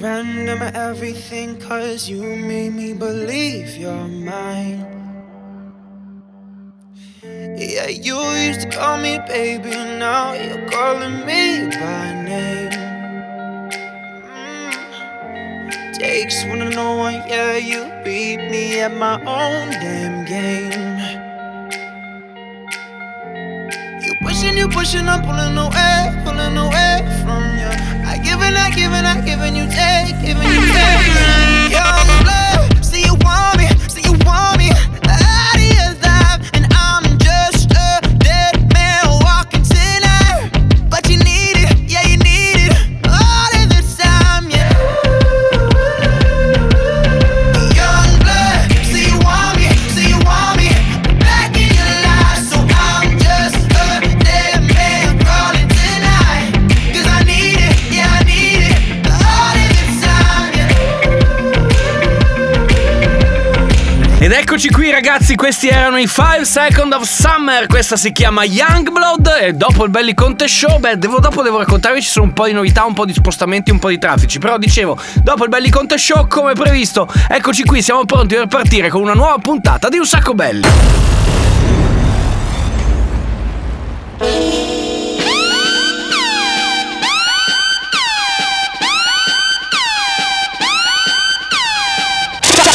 Surrender my everything, cause you made me believe you're mine. Yeah, you used to call me baby, now you're calling me by name. Mm. Takes one to know one, yeah, you beat me at my own damn game. Pushing, you pushing, I'm pulling away, pulling away from you. I give and I give and I give and you take, giving you take. Young blood, see you want me, see you want me Ed eccoci qui ragazzi, questi erano i 5 Second of Summer, questa si chiama Youngblood e dopo il Belli Conte Show, beh, devo, dopo devo raccontarvi ci sono un po' di novità, un po' di spostamenti, un po' di traffici, però dicevo, dopo il Belli Conte Show come previsto, eccoci qui, siamo pronti per partire con una nuova puntata di Un Sacco Belli.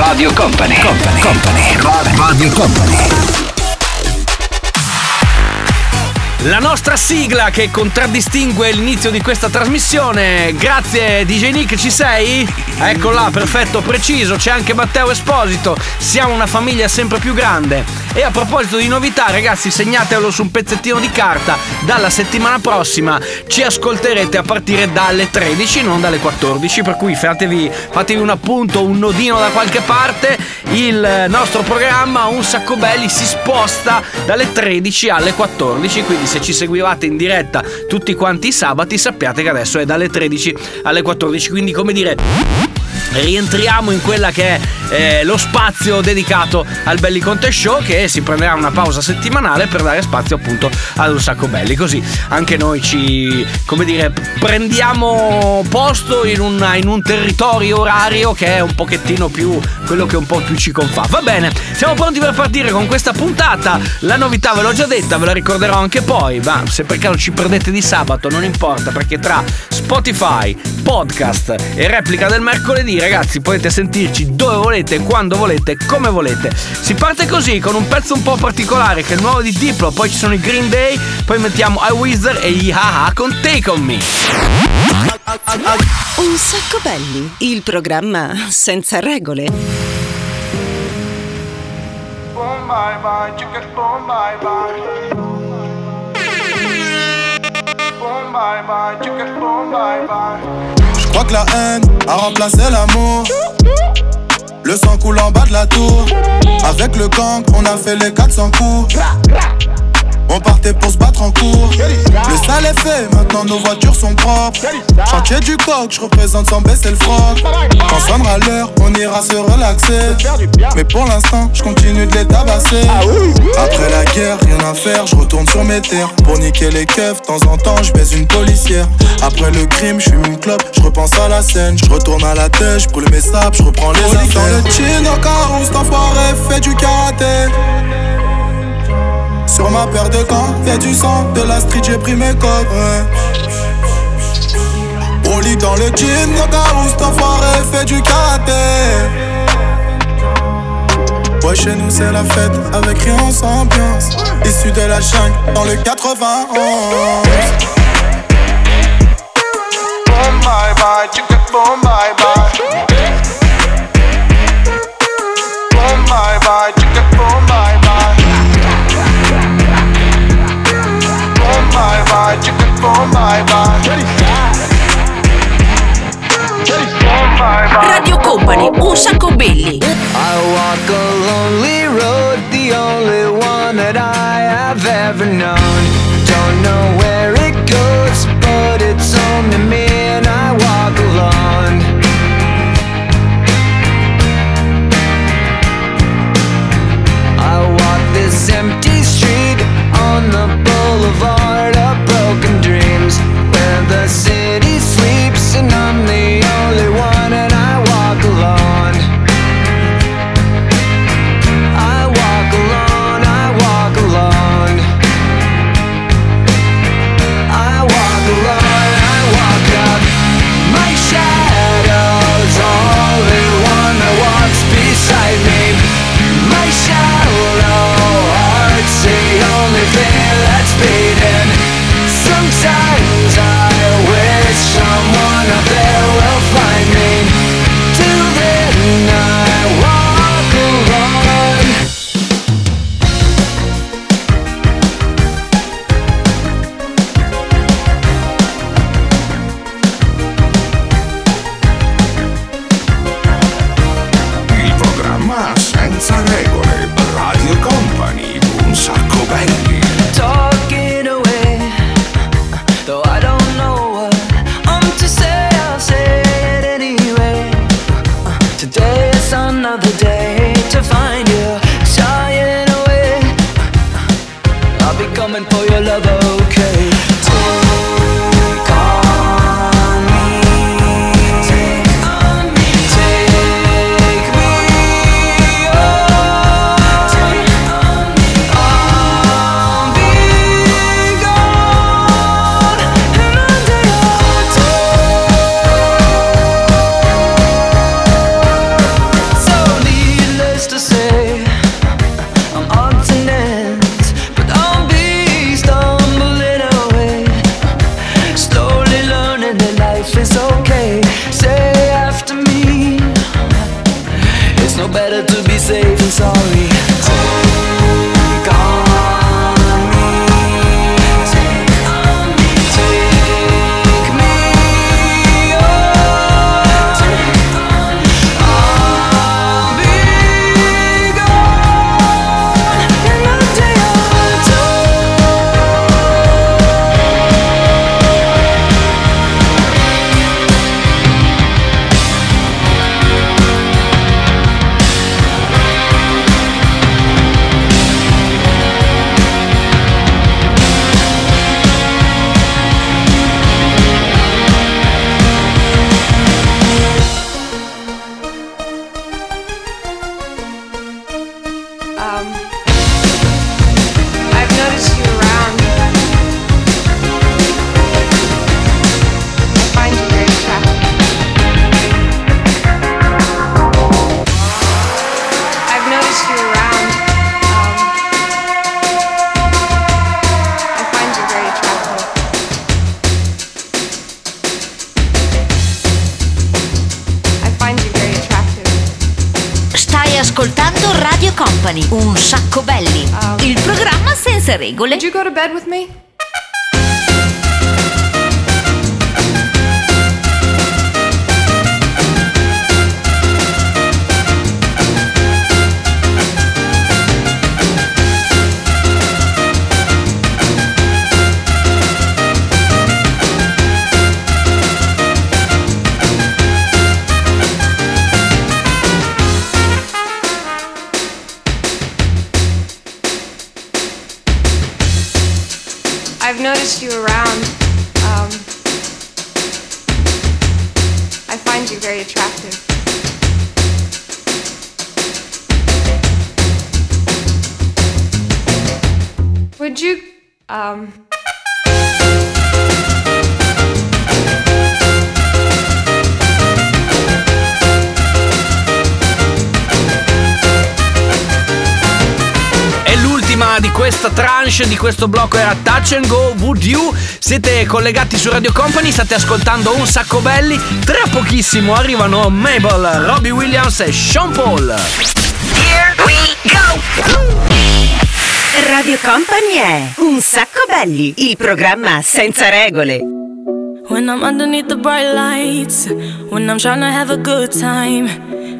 Radio Company. Company. Company. Radio Company. La nostra sigla che contraddistingue l'inizio di questa trasmissione. Grazie DJ Nick, ci sei? Eccola, perfetto, preciso. C'è anche Matteo Esposito. Siamo una famiglia sempre più grande. E a proposito di novità, ragazzi, segnatelo su un pezzettino di carta. Dalla settimana prossima ci ascolterete a partire dalle 13, non dalle 14. Per cui fatevi, fatevi un appunto, un nodino da qualche parte. Il nostro programma, un sacco belli, si sposta dalle 13 alle 14. Quindi se ci seguivate in diretta tutti quanti i sabati sappiate che adesso è dalle 13 alle 14 quindi come dire rientriamo in quella che è eh, lo spazio dedicato al Belli Conte Show che si prenderà una pausa settimanale per dare spazio appunto ad un sacco belli. Così anche noi ci come dire prendiamo posto in, una, in un territorio orario che è un pochettino più quello che un po' più ci confà va bene siamo pronti per partire con questa puntata. La novità ve l'ho già detta ve la ricorderò anche poi ma se per caso ci perdete di sabato non importa perché tra Spotify podcast e replica del mercoledì ragazzi potete sentirci dove volete, quando volete, come volete. Si parte così con un pezzo un po' particolare che è il nuovo di Diplo, poi ci sono i Green Day, poi mettiamo I Wizard e gli Haha con Take On Me. Un sacco belli. Il programma senza regole. Boom, bye bye, chicken, boom, bye bye. Boom, bye bye, chicken, boom, bye bye. Je crois que la haine a remplacé l'amour. Le sang coule en bas de la tour. Avec le gang, on a fait les 400 coups. On partait pour se battre en cours. Le sale est fait, maintenant nos voitures sont propres. Chantier du coq, je représente sans baisser le froc. Quand sonnera l'heure, on ira se relaxer. Mais pour l'instant, je continue de les tabasser. Après la guerre, rien à faire, je retourne sur mes terres. Pour niquer les keufs, de temps en temps, je baise une policière. Après le crime, je fume une clope, je repense à la scène. Je retourne à la tête, je brûle mes sables, je reprends les affaires. Dans le chin, dans 40, cet enfoiré fait du karaté. Sur ma paire de gants, y'a du sang, de la street, j'ai pris mes codes. Ouais. Lit dans le jean, cas où cet enfoiré fait du karaté. Ouais, chez nous c'est la fête, avec rien sans ambiance. Issu de la jungle, dans le 91. Boom bye bye. Boom bye bye, bye bye, chicka boom bye bye. Boom bye bye. Radio Company, un sacco belli. I walk a lonely road, the only one that I have ever known. Don't know where it goes, but it's home to me, and I walk alone. I walk this empty Sacco belli. Il programma senza regole. Would you go to bed with me? Questo blocco era Touch and Go Would You. Siete collegati su Radio Company, state ascoltando un sacco belli. Tra pochissimo arrivano Mabel, Robbie Williams e Sean Paul. Here we go! Radio Company è Un sacco belli, il programma senza regole. When I'm underneath the bright lights, when I'm trying to have a good time.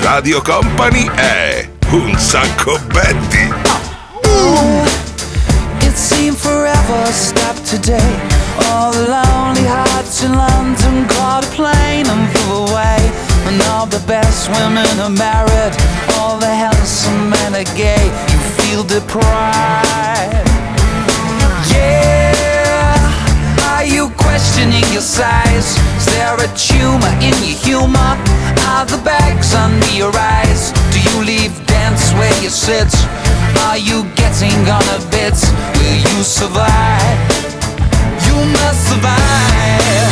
Radio Company è Un sacco belli. It seemed forever stopped today. All the lonely hearts in London caught a plane and flew away. And all the best women are married. All the handsome men are gay. Feel deprived. Yeah. Are you questioning your size? Is there a tumor in your humor? Are the bags under your eyes? Do you leave dance where you sit? Are you getting on a bit? Will you survive? You must survive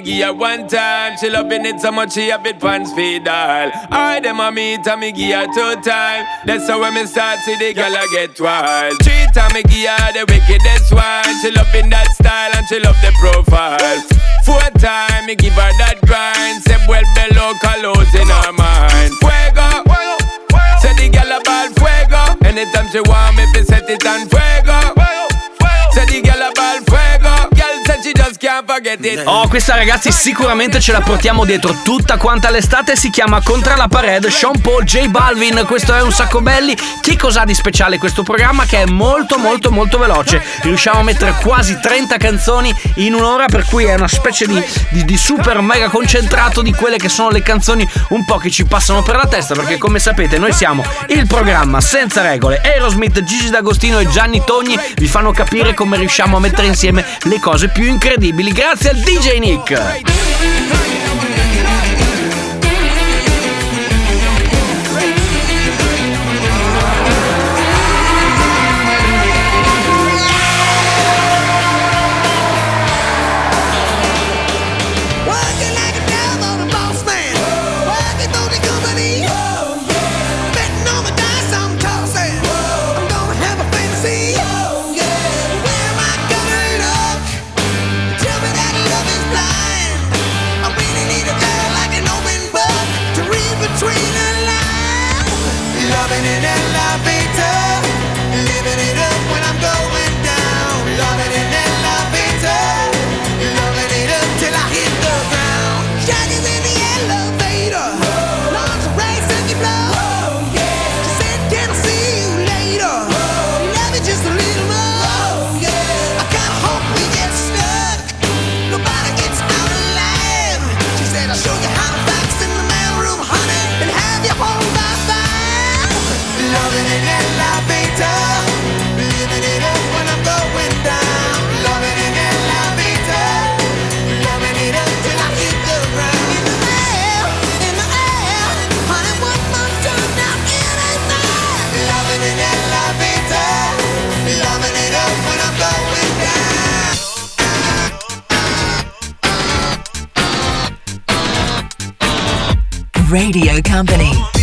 Give her one time. She loving it so much she have it pants feed all. I them a meet and me give her two time. That's how when me start see the girl I get wild. Three time me give her the wickedest one. She loving that style and she love the profile. Four time me give her that grind. Say well below colors in her mind. Fuego. Say the girl a ball fuego. Anytime she want me, fi set it on fuego. Say the girl a ball fuego. Oh, questa ragazzi sicuramente ce la portiamo dietro tutta quanta l'estate. Si chiama Contra la Parade, Sean Paul, J Balvin. Questo è un sacco belli. Che cos'ha di speciale questo programma? Che è molto, molto, molto veloce. Riusciamo a mettere quasi 30 canzoni in un'ora, per cui è una specie di, di- di super mega concentrato di quelle che sono le canzoni un po' che ci passano per la testa. Perché, come sapete, noi siamo il programma senza regole. Aerosmith, Gigi D'Agostino e Gianni Togni vi fanno capire come riusciamo a mettere insieme le cose più incredibili. Grazie al DJ Nick. Radio Company.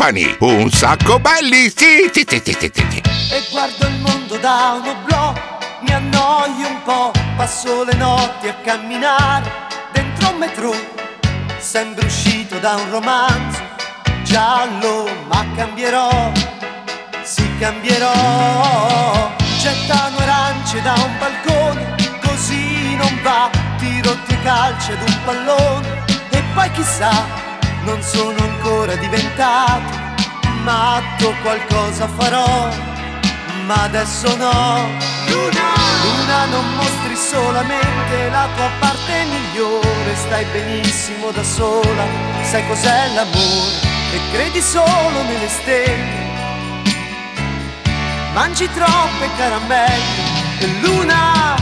Company, un sacco belli, sì, sì, sì, sì, sì, sì, e guardo il mondo da un oblò, mi annoio un po', passo le notti a camminare dentro un metro, sembro uscito da un romanzo giallo, ma cambierò, sì cambierò, gettano arance da un balcone, così non va, tiro e calci ad un pallone e poi chissà, non sono ancora diventato matto, qualcosa farò ma adesso no. Luna, Luna, non mostri solamente la tua parte migliore, stai benissimo da sola, sai cos'è l'amore e credi solo nelle stelle. Mangi troppe caramelle e Luna,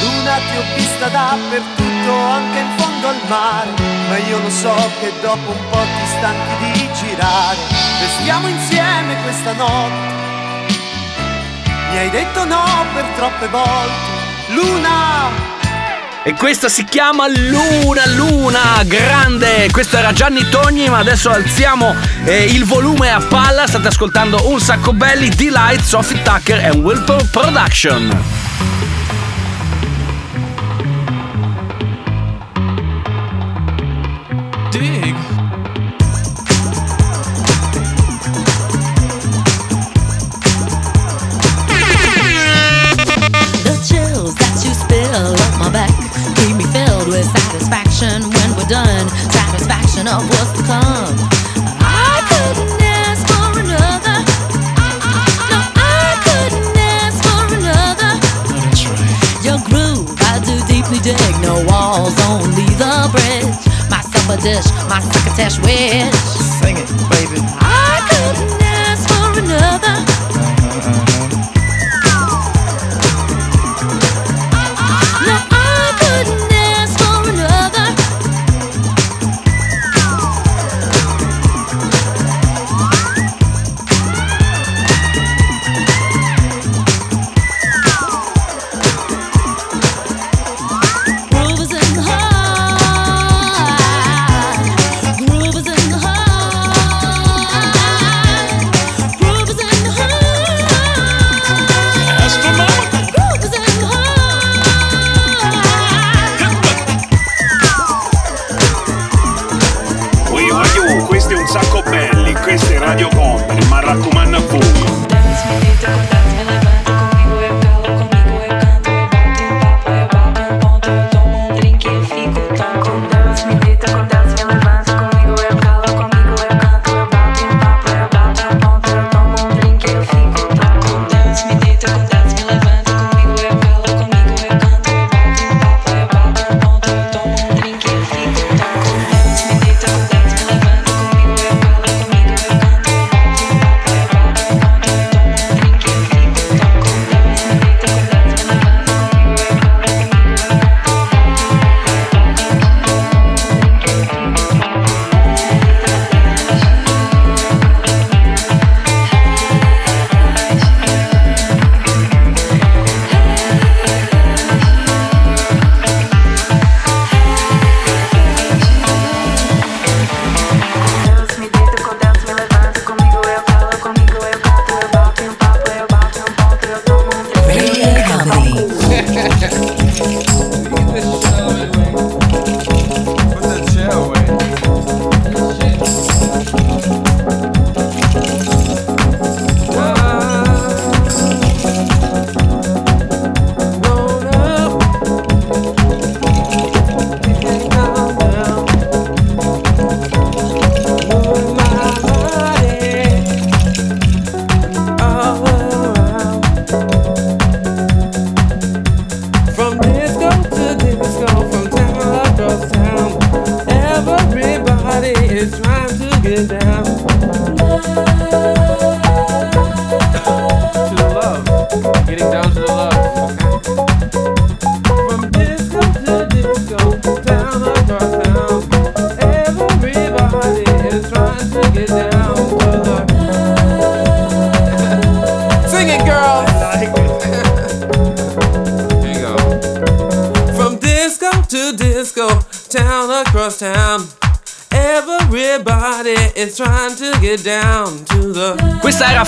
Luna ti ho vista dappertutto, anche in fondo al mare, ma io lo so che dopo un po' ti stanchi di girare. Restiamo insieme questa notte. Mi hai detto no per troppe volte, Luna. E questa si chiama Luna Luna, grande! Questo era Gianni Togni, ma adesso alziamo eh, il volume a palla. State ascoltando un sacco belli, Delight, Sophie Tucker e Wilpur Production. dish, my quick attach with.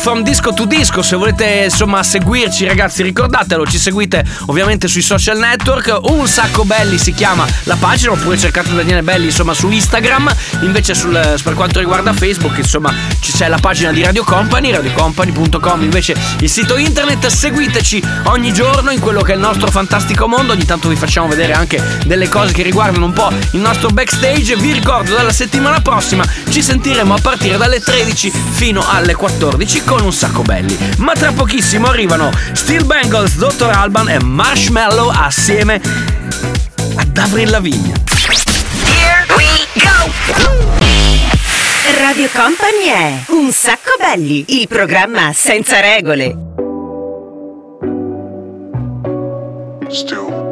From Disco to Disco, se volete insomma seguirci ragazzi ricordatelo, ci seguite ovviamente sui social network, un sacco belli si chiama la pagina oppure cercate Daniele Belli insomma su Instagram, invece sul- per quanto riguarda Facebook insomma ci c'è la pagina di Radio Company, radiocompany.com invece il sito internet, seguiteci ogni giorno in quello che è il nostro fantastico mondo, ogni tanto vi facciamo vedere anche delle cose che riguardano un po' il nostro backstage, vi ricordo dalla settimana prossima ci sentiremo a partire dalle 13 fino alle 14 con un sacco belli. Ma tra pochissimo arrivano Steel Bangles, Dr. Alban e Marshmallow assieme ad Avril Lavigne. Here we go! Radio Company è Un sacco belli, il programma senza regole. Still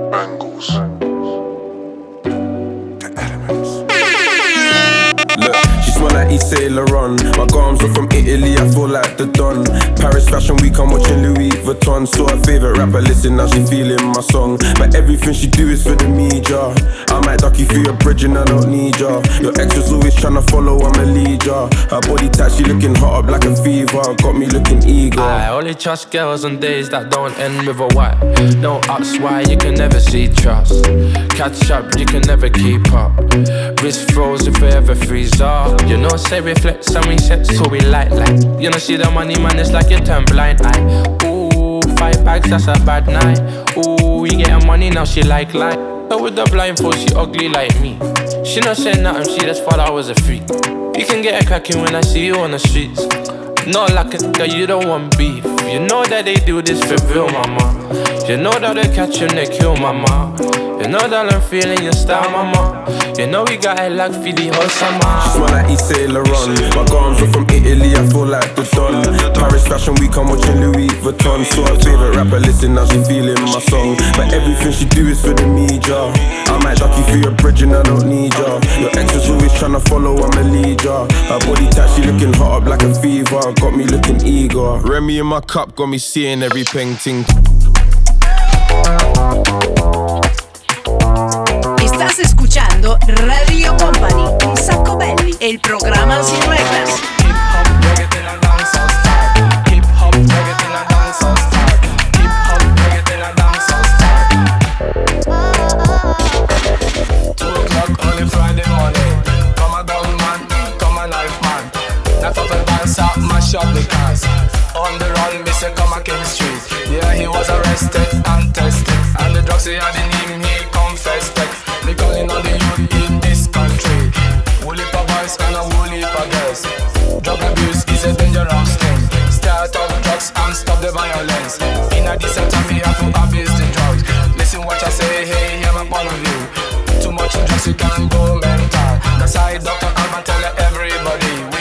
East Sailor Run. My garms are from Italy, I feel like the Don. Paris Fashion Week, I'm watching Louis Vuitton. So her favorite rapper, listen, now she feeling my song. But everything she do is for the media. I might duck you through your bridge and I don't need ya. Your ex was always tryna follow, I'ma lead ya. Her body tight, she looking hot up like a fever. Got me looking eager. I only trust girls on days that don't end with a a Y. No ups, why you can never see trust. Catch up, you can never keep up. Wrist froze if we ever freeze up. You know, say reflex and we set so we light like. You know, see the money man, it's like you turn blind eye. Ooh, five bags, that's a bad night. Ooh, you getting money now, she like light. But with the blindfold, she ugly like me. She not saying nothing, she just thought I was a freak. You can get a cracking when I see you on the streets. Not like a girl, you don't want beef. You know that they do this for real, mama. You know that they catch you and they kill, mama. You know that I'm feeling your style, mama. You know we got a luck for the She summer. smell like East Sailor. My garms are from Italy, I feel like the Don. Paris Fashion Week, I'm watching Louis Vuitton. So her favorite rapper, listen, now she feeling my song. But everything she do is for the media. I might duck you through your bridge and I don't need ya. Your ex was always tryna follow, I'ma lead ya. Her body tight, she looking hot up like a fever. got me looking eager. Remy in my cup, got me seeing every painting. Estás escuchando Radio Company con Sacco Belli, el programa sin reglas. Hip hop, reggaeton and dancehall style. Hip hop, reggaeton and dancehall. Hip hop, reggaeton and dancehall style. O'clock on a Friday morning. Mash up the cars. On the run, say come King Street. Yeah, he was arrested and tested. And the drugs he had in him, he confessed. Me calling on the youth in this country. Woolly pa boys and a woolly pa girls. Drug abuse is a dangerous thing. Start up drugs and stop the violence. In a decent time, we have to abuse the drugs. Listen what I say, hey, hear my point of view. Too much drugs, you can go mental. That's why Dr. Alban tell everybody.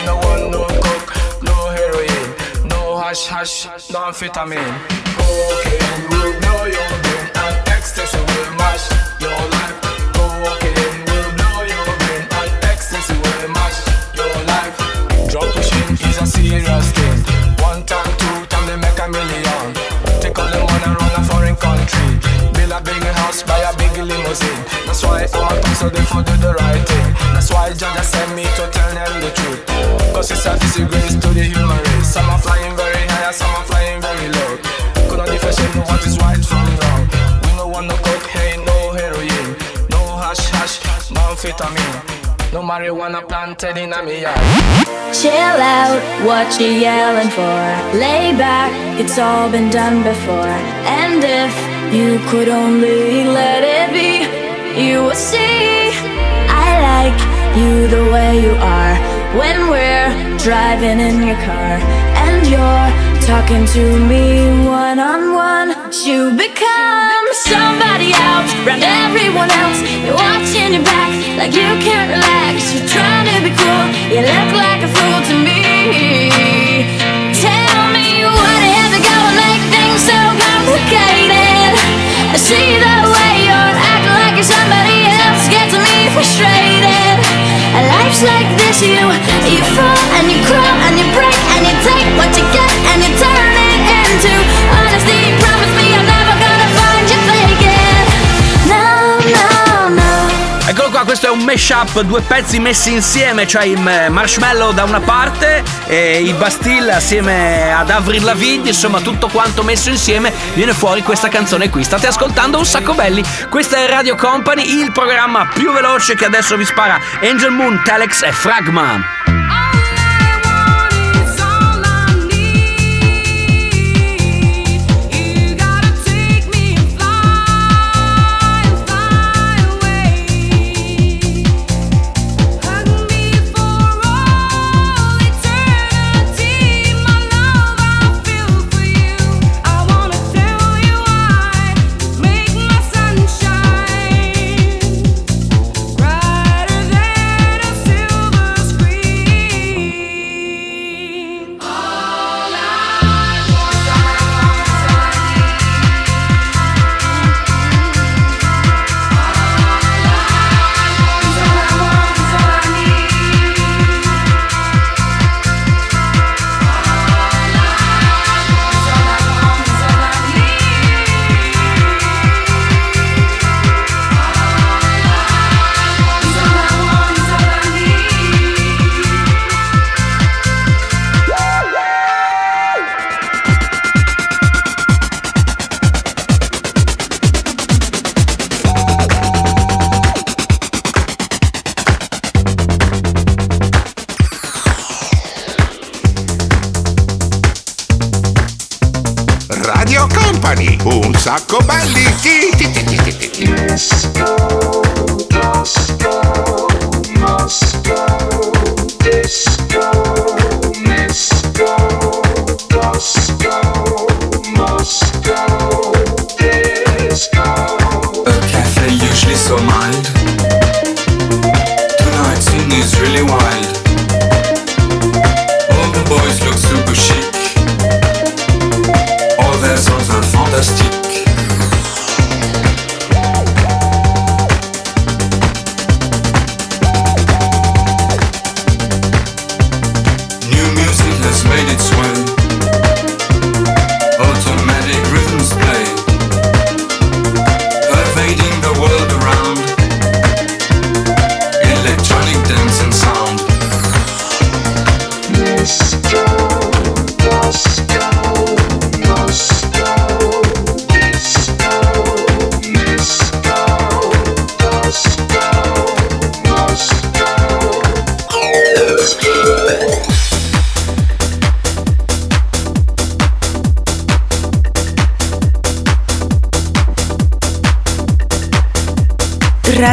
Hash hash, no amphetamine. Cocaine will blow your brain and ecstasy will mash your life. Cocaine will blow your brain and ecstasy will mash your life. Drug pushing is a serious thing. One time, two time, they make a million. Take all the money run a foreign country. Build a big house, buy a big limousine. That's why I'm a so they for do the right thing. That's why Jah sent me to tell them the truth. Cause it's a disgrace to the human race. Some are flying very flying very low. Could not differentiate what is right from wrong. We no want no cocaine, no heroin, no hash hash, no amphetamine. No marijuana planted in a. Chill out, what you yelling for? Lay back, it's all been done before. And if you could only let it be, you would see I like you the way you are. When we're driving in your car and you're talking to me one on one, you become somebody else, round everyone else. You're watching your back like you can't relax. You're trying to be cool, you look like a fool to me. Tell me what have you got to make things so complicated? I see the way you're acting like you're somebody else gets me frustrated. Life's like this, you you fall questo è un mashup, due pezzi messi insieme, cioè il eh, Marshmallow da una parte e i Bastille assieme ad Avril Lavigne, insomma tutto quanto messo insieme viene fuori questa canzone qui. State ascoltando un sacco belli. Questa è Radio Company, il programma più veloce che adesso vi spara Angel Moon, Telex e Fragma.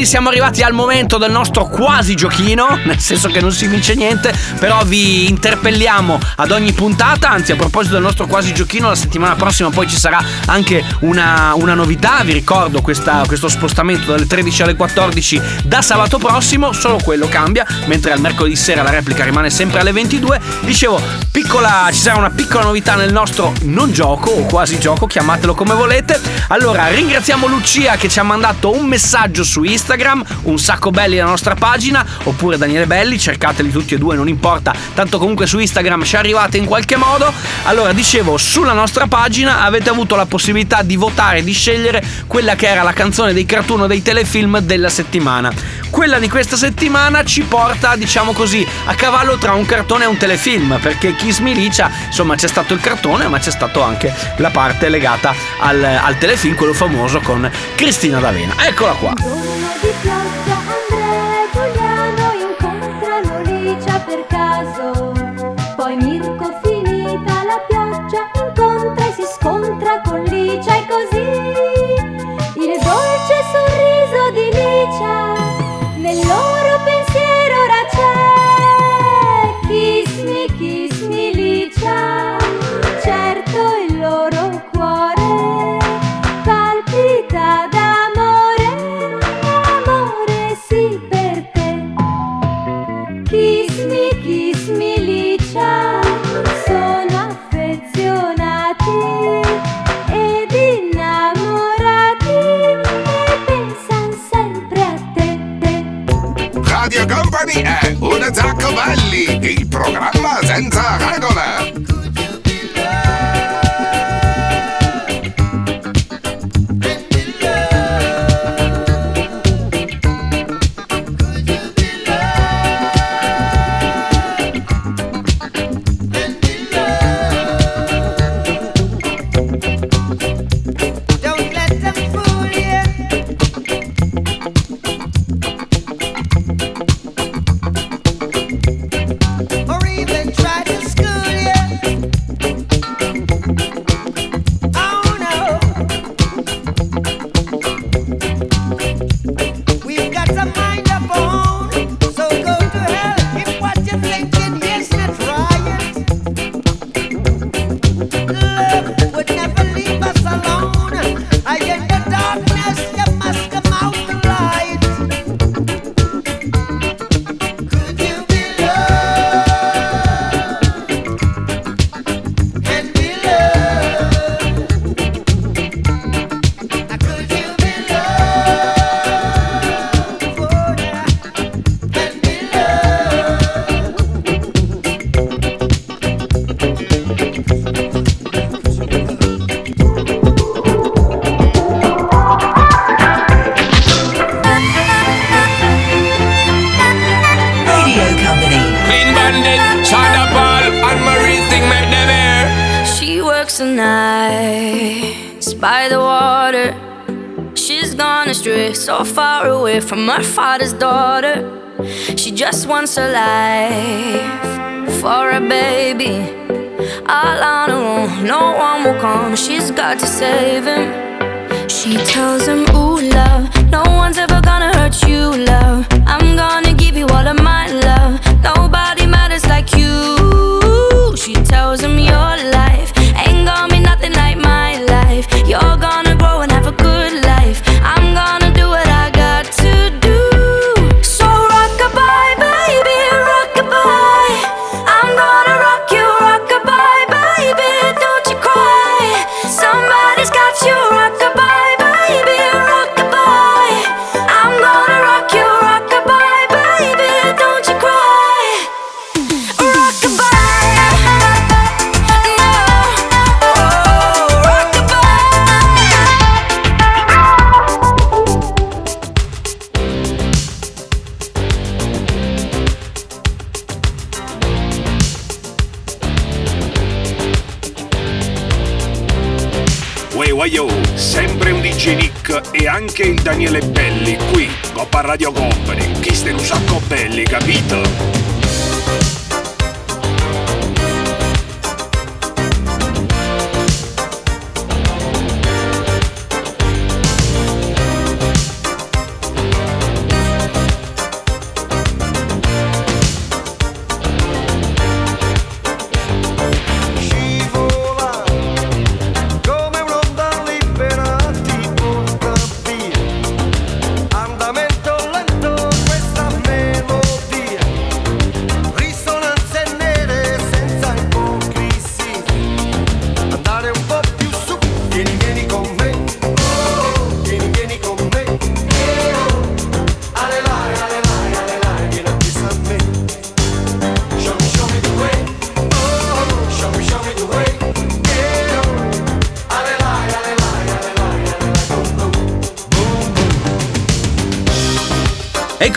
Belli, siamo arrivati al momento del nostro quasi giochino. Nel senso che non si vince niente, però vi interpelliamo ad ogni puntata. Anzi, a proposito del nostro quasi giochino, la settimana prossima poi ci sarà anche una, una novità. Vi ricordo questa- questo spostamento dalle 13 alle 14 da sabato prossimo. Solo quello cambia, mentre al mercoledì sera la replica rimane sempre alle 22. Dicevo, piccola, ci sarà una piccola novità nel nostro non gioco o quasi gioco, chiamatelo come volete. Allora, ringraziamo Lucia che ci ha mandato un messaggio su Instagram, un sacco belli la nostra pagina, oppure Daniele Belli, cercateli tutti e due, non importa, tanto comunque su Instagram ci arrivate in qualche modo. Allora, dicevo, sulla nostra pagina avete avuto la possibilità di votare, di scegliere quella che era la canzone dei cartoon o dei telefilm della settimana. Quella di questa settimana ci porta, diciamo così, a cavallo tra un cartone e un telefilm, perché Kiss Me Licia, insomma, c'è stato il cartone, ma c'è stato anche la parte legata al, al telefilm, quello famoso con Cristina D'Avena. Eccola qua. Legoland. She tells him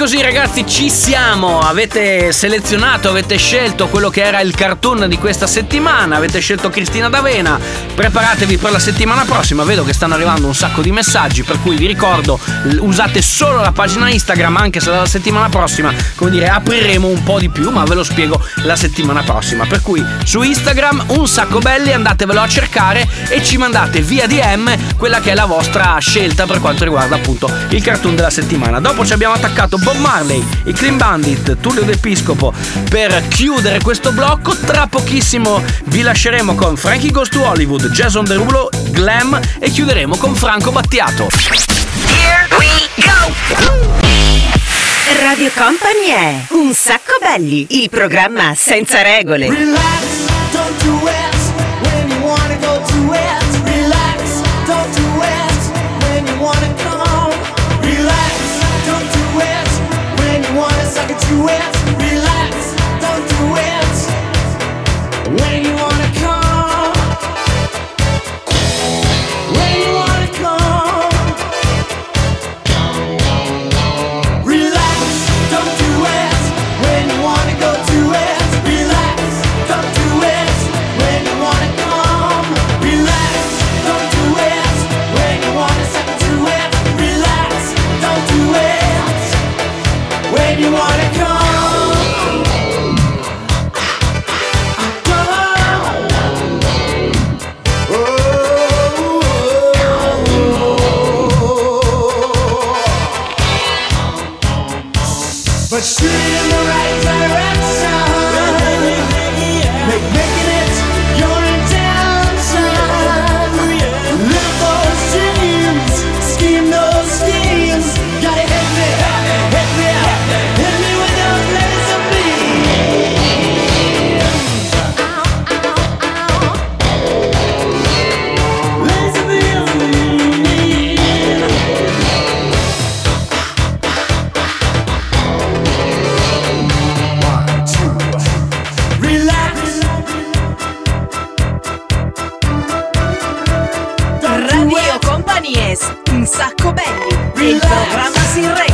così ragazzi ci siamo, avete selezionato, avete scelto quello che era il cartoon di questa settimana, avete scelto Cristina D'Avena, preparatevi per la settimana prossima, vedo che stanno arrivando un sacco di messaggi per cui vi ricordo usate solo la pagina Instagram anche se dalla settimana prossima, come dire, apriremo un po' di più, ma ve lo spiego la settimana prossima. Per cui su Instagram un sacco belli, andatevelo a cercare e ci mandate via DM quella che è la vostra scelta per quanto riguarda appunto il cartoon della settimana. Dopo ci abbiamo attaccato Bob Marley, i Clean Bandit, Tullio D'Episcopo per chiudere questo blocco. Tra pochissimo vi lasceremo con Frankie Goes to Hollywood, Jason Derulo, Glam e chiuderemo con Franco Battiato. Here we go! Radio Company è Un sacco belli, il programma senza regole. Relax, Company es Un sacco belli, il programma sin reglas.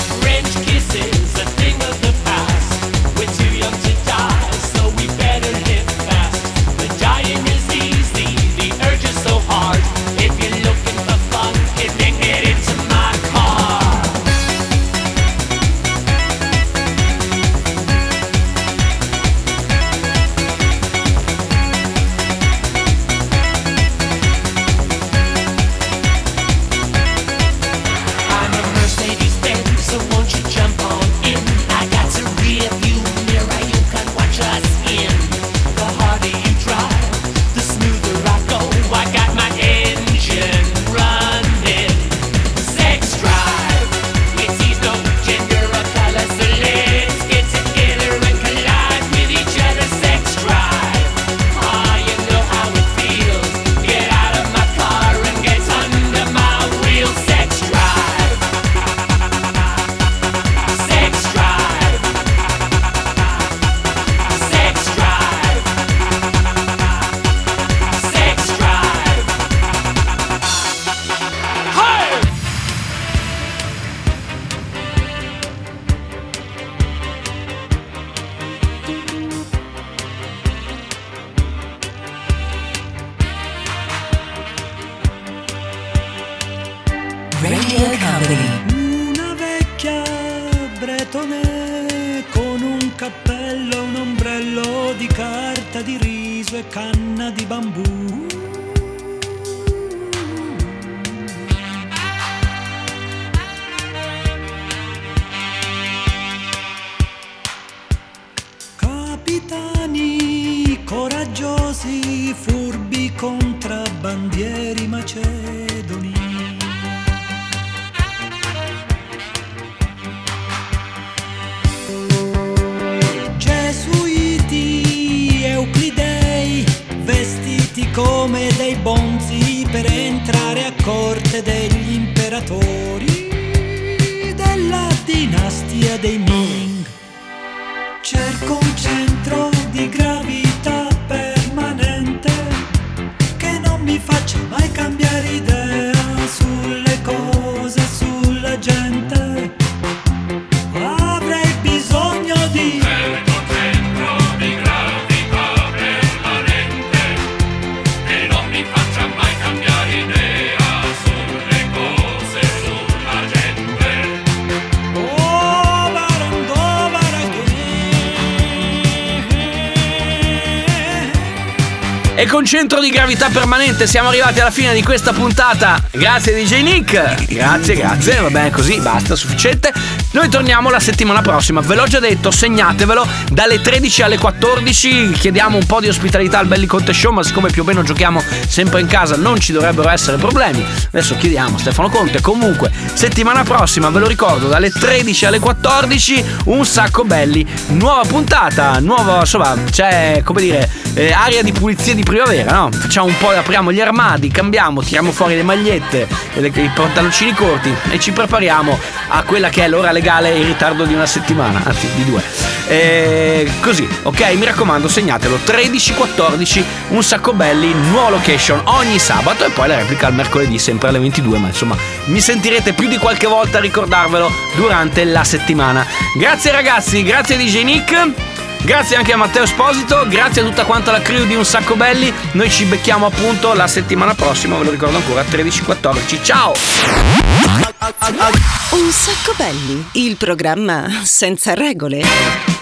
E con centro di gravità permanente siamo arrivati alla fine di questa puntata. Grazie DJ Nick. Grazie, grazie. Va bene così, basta, sufficiente. Noi torniamo la settimana prossima. Ve l'ho già detto, segnatevelo. Dalle 13 alle 14 chiediamo un po' di ospitalità al Belli Conte Show, ma siccome più o meno giochiamo sempre in casa non ci dovrebbero essere problemi. Adesso chiediamo Stefano Conte. Comunque, settimana prossima, ve lo ricordo, dalle 13 alle 14 un sacco belli. Nuova puntata, nuova, insomma, c'è, come dire, eh, aria di pulizia di primavera, no? Facciamo un po', apriamo gli armadi, cambiamo, tiriamo fuori le magliette, le- i pantaloncini corti e ci prepariamo a quella che è l'ora legale in ritardo di una settimana, anzi di due. Eh, così, ok? Mi raccomando, segnatelo 13-14, un sacco belli, nuova location ogni sabato e poi la replica al mercoledì sempre alle 22, ma insomma mi sentirete più di qualche volta a ricordarvelo durante la settimana. Grazie ragazzi, grazie DJ Nick. Grazie anche a Matteo Esposito, grazie a tutta quanta la crew di Un Sacco Belli. Noi ci becchiamo appunto la settimana prossima, ve lo ricordo ancora, 13-14. Ciao! Un sacco belli, il programma senza regole.